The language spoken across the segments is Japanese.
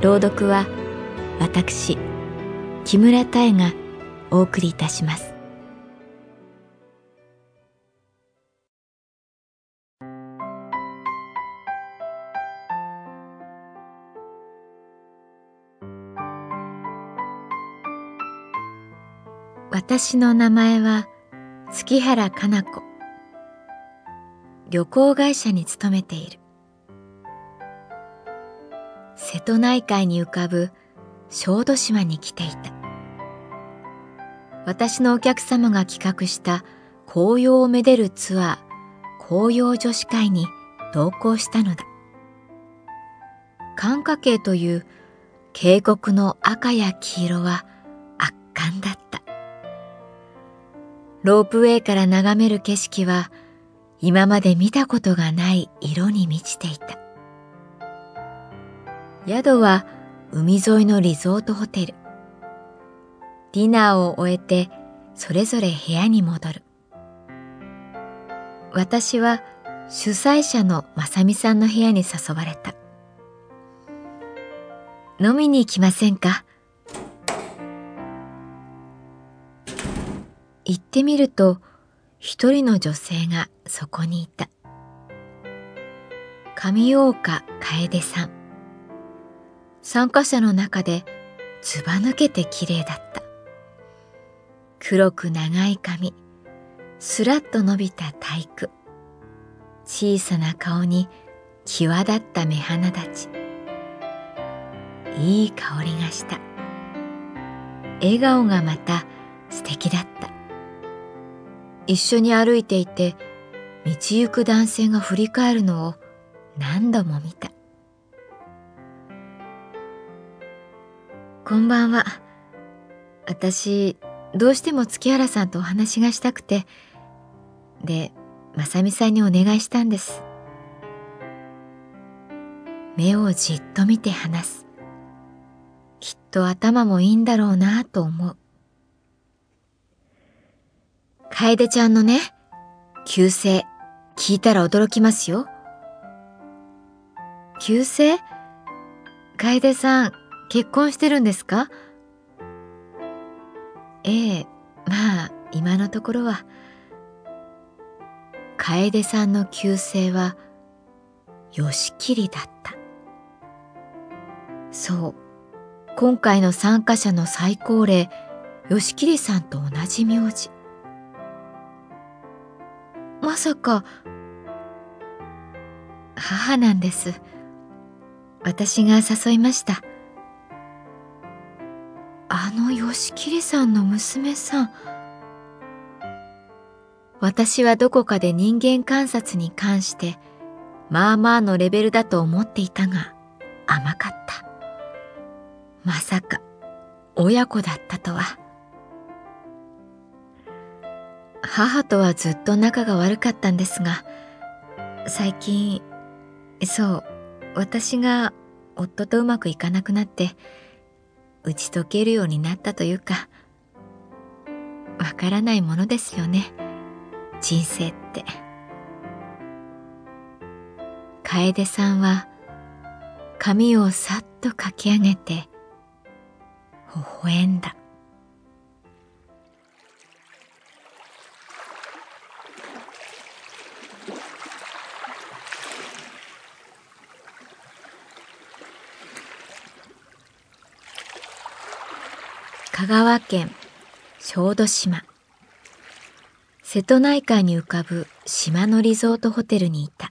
朗読は私木村多江がお送りいたします。私の名前は月原かな子。旅行会社に勤めている。瀬戸内海に浮かぶ小豆島に来ていた。私のお客様が企画した紅葉をめでるツアー紅葉女子会に同行したのだ。寒華渓という渓谷の赤や黄色は圧巻だった。ロープウェイから眺める景色は今まで見たことがない色に満ちていた。宿は海沿いのリゾートホテル。ディナーを終えてそれぞれ部屋に戻る。私は主催者の正美さんの部屋に誘われた。飲みに行きませんか？行ってみると一人の女性がそこにいた。上岡楓さん。参加者の中でずば抜けて綺麗だった。黒く長い髪すらっと伸びた体育。小さな顔に際立った目鼻立ち。いい香りがした。笑顔がまた素敵だった。一緒に歩いていて道行く男性が振り返るのを何度も見た。こんばんは。私どうしても月原さんとお話がしたくて。で正美さんにお願いしたんです。目をじっと見て話す。きっと頭もいいんだろうなと思う。楓ちゃんのね、旧姓、聞いたら驚きますよ。旧姓？楓さん、結婚してるんですか？ええ、まあ、今のところは。楓さんの旧姓は、吉切だった。そう、今回の参加者の最高齢、吉切さんと同じ名字。まさか母なんです私が誘いましたあの吉切さんの娘さん私はどこかで人間観察に関してまあまあのレベルだと思っていたが甘かったまさか親子だったとは。母とはずっと仲が悪かったんですが最近そう私が夫とうまくいかなくなって打ち解けるようになったというかわからないものですよね。人生って。楓さんは髪をさっとかき上げて微笑んだ。川県小豆島。瀬戸内海に浮かぶ島のリゾートホテルにいた。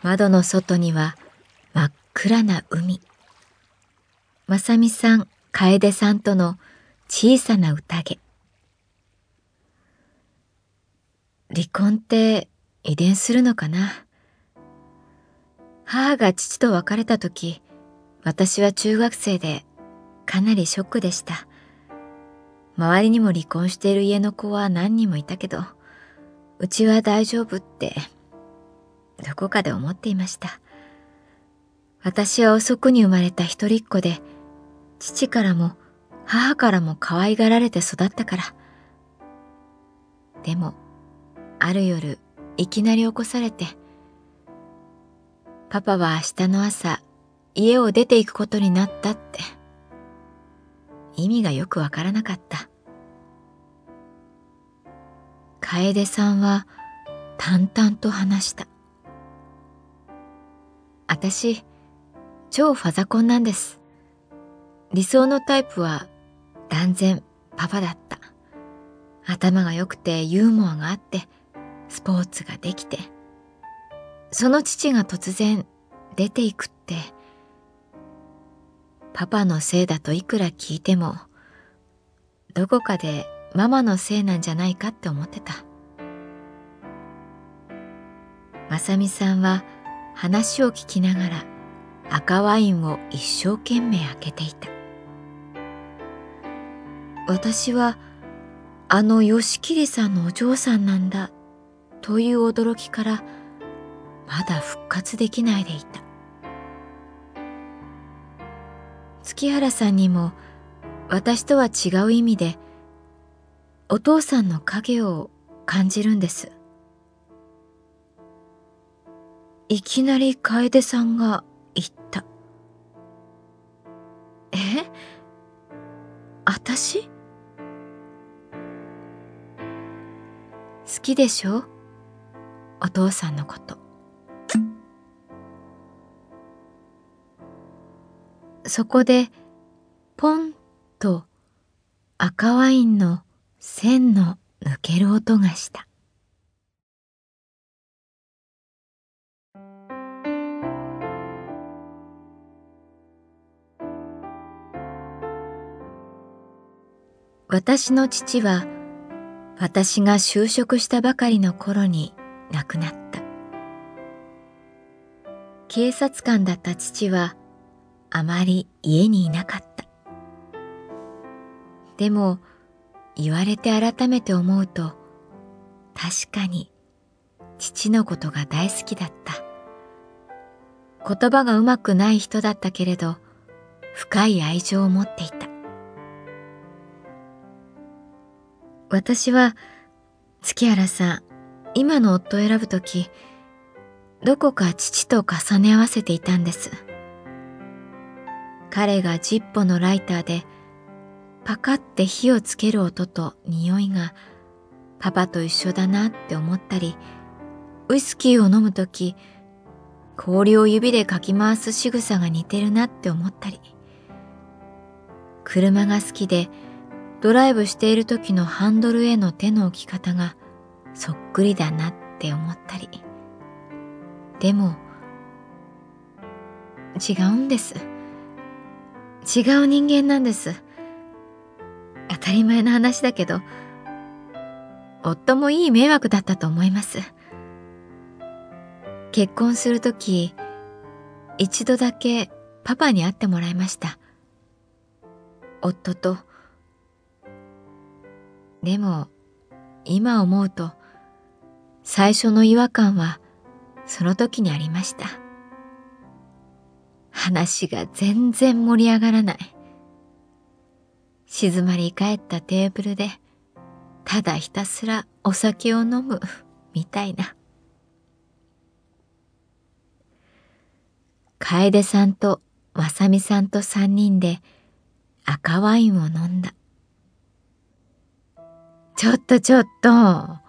窓の外には真っ暗な海。正美さん楓さんとの小さな宴。離婚って遺伝するのかな？母が父と別れた時私は中学生でかなりショックでした。周りにも離婚している家の子は何人もいたけどうちは大丈夫ってどこかで思っていました。私は遅くに生まれた一人っ子で父からも母からも可愛がられて育ったから。でもある夜いきなり起こされてパパは明日の朝家を出て行くことになったって。意味がよくわからなかった。楓さんは淡々と話した。私超ファザコンなんです。理想のタイプは断然パパだった。頭が良くてユーモアがあってスポーツができて。その父が突然出ていくってパパのせいだといくら聞いてもどこかでママのせいなんじゃないかって思ってた。まさみさんは話を聞きながら赤ワインを一生懸命開けていた。私はあの吉桐さんのお嬢さんなんだという驚きからまだ復活できないでいた。月原さんにも私とは違う意味でお父さんの影を感じるんです。いきなり楓さんが言った。え？私？好きでしょ？お父さんのこと。そこでポンと赤ワインの線の抜ける音がした。私の父は私が就職したばかりの頃に亡くなった。警察官だった父はあまり家にいなかった。でも言われて改めて思うと確かに父のことが大好きだった。言葉がうまくない人だったけれど深い愛情を持っていた。私は月原さん今の夫を選ぶとき、どこか父と重ね合わせていたんです。彼がジッポのライターでパカって火をつける音と匂いがパパと一緒だなって思ったり、ウイスキーを飲むとき、氷を指でかき回す仕草が似てるなって思ったり、車が好きでドライブしている時のハンドルへの手の置き方がそっくりだなって思ったり。でも違うんです。違う人間なんです。当たり前の話だけど夫もいい迷惑だったと思います。結婚する時一度だけパパに会ってもらいました。夫と。でも今思うと最初の違和感はその時にありました。話が全然盛り上がらない。静まり返ったテーブルでただひたすらお酒を飲むみたいな。楓さんと正美さんと三人で赤ワインを飲んだ。ちょっとちょっと。今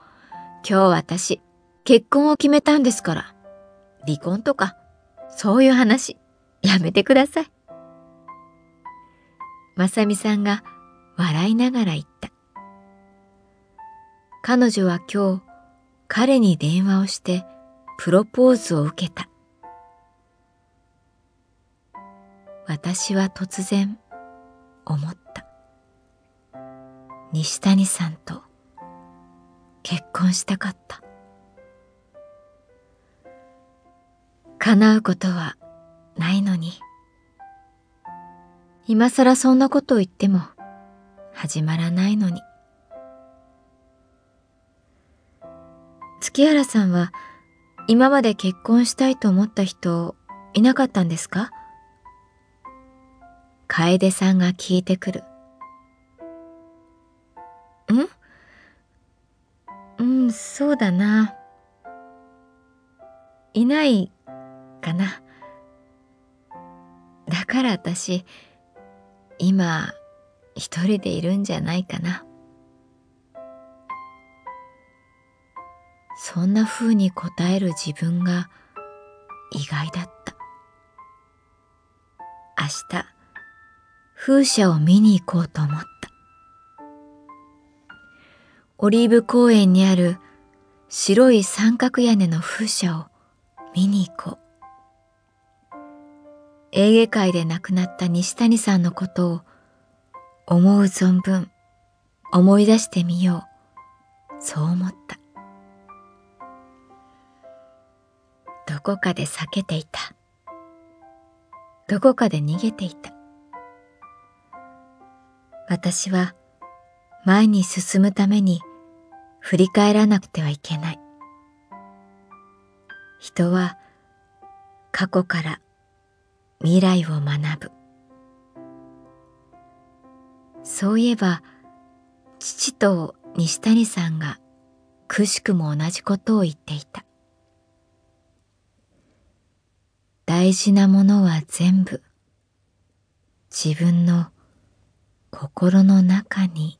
日私、結婚を決めたんですから。離婚とか、そういう話、やめてください。正美さんが笑いながら言った。彼女は今日彼に電話をしてプロポーズを受けた。私は突然思った。西谷さんと結婚したかった。叶うことはないのに。今更そんなことを言っても始まらないのに。月原さんは今まで結婚したいと思った人いなかったんですか？楓さんが聞いてくる。ん？うん、そうだな。いないかな。から私、今、一人でいるんじゃないかな。そんな風に答える自分が意外だった。明日、風車を見に行こうと思った。オリーブ公園にある白い三角屋根の風車を見に行こう。エーゲ海で亡くなった西谷さんのことを思う存分思い出してみよう。そう思った。どこかで避けていた。どこかで逃げていた。私は前に進むために振り返らなくてはいけない。人は過去から未来を学ぶ。そういえば父と西谷さんがくしくも同じことを言っていた。大事なものは全部自分の心の中に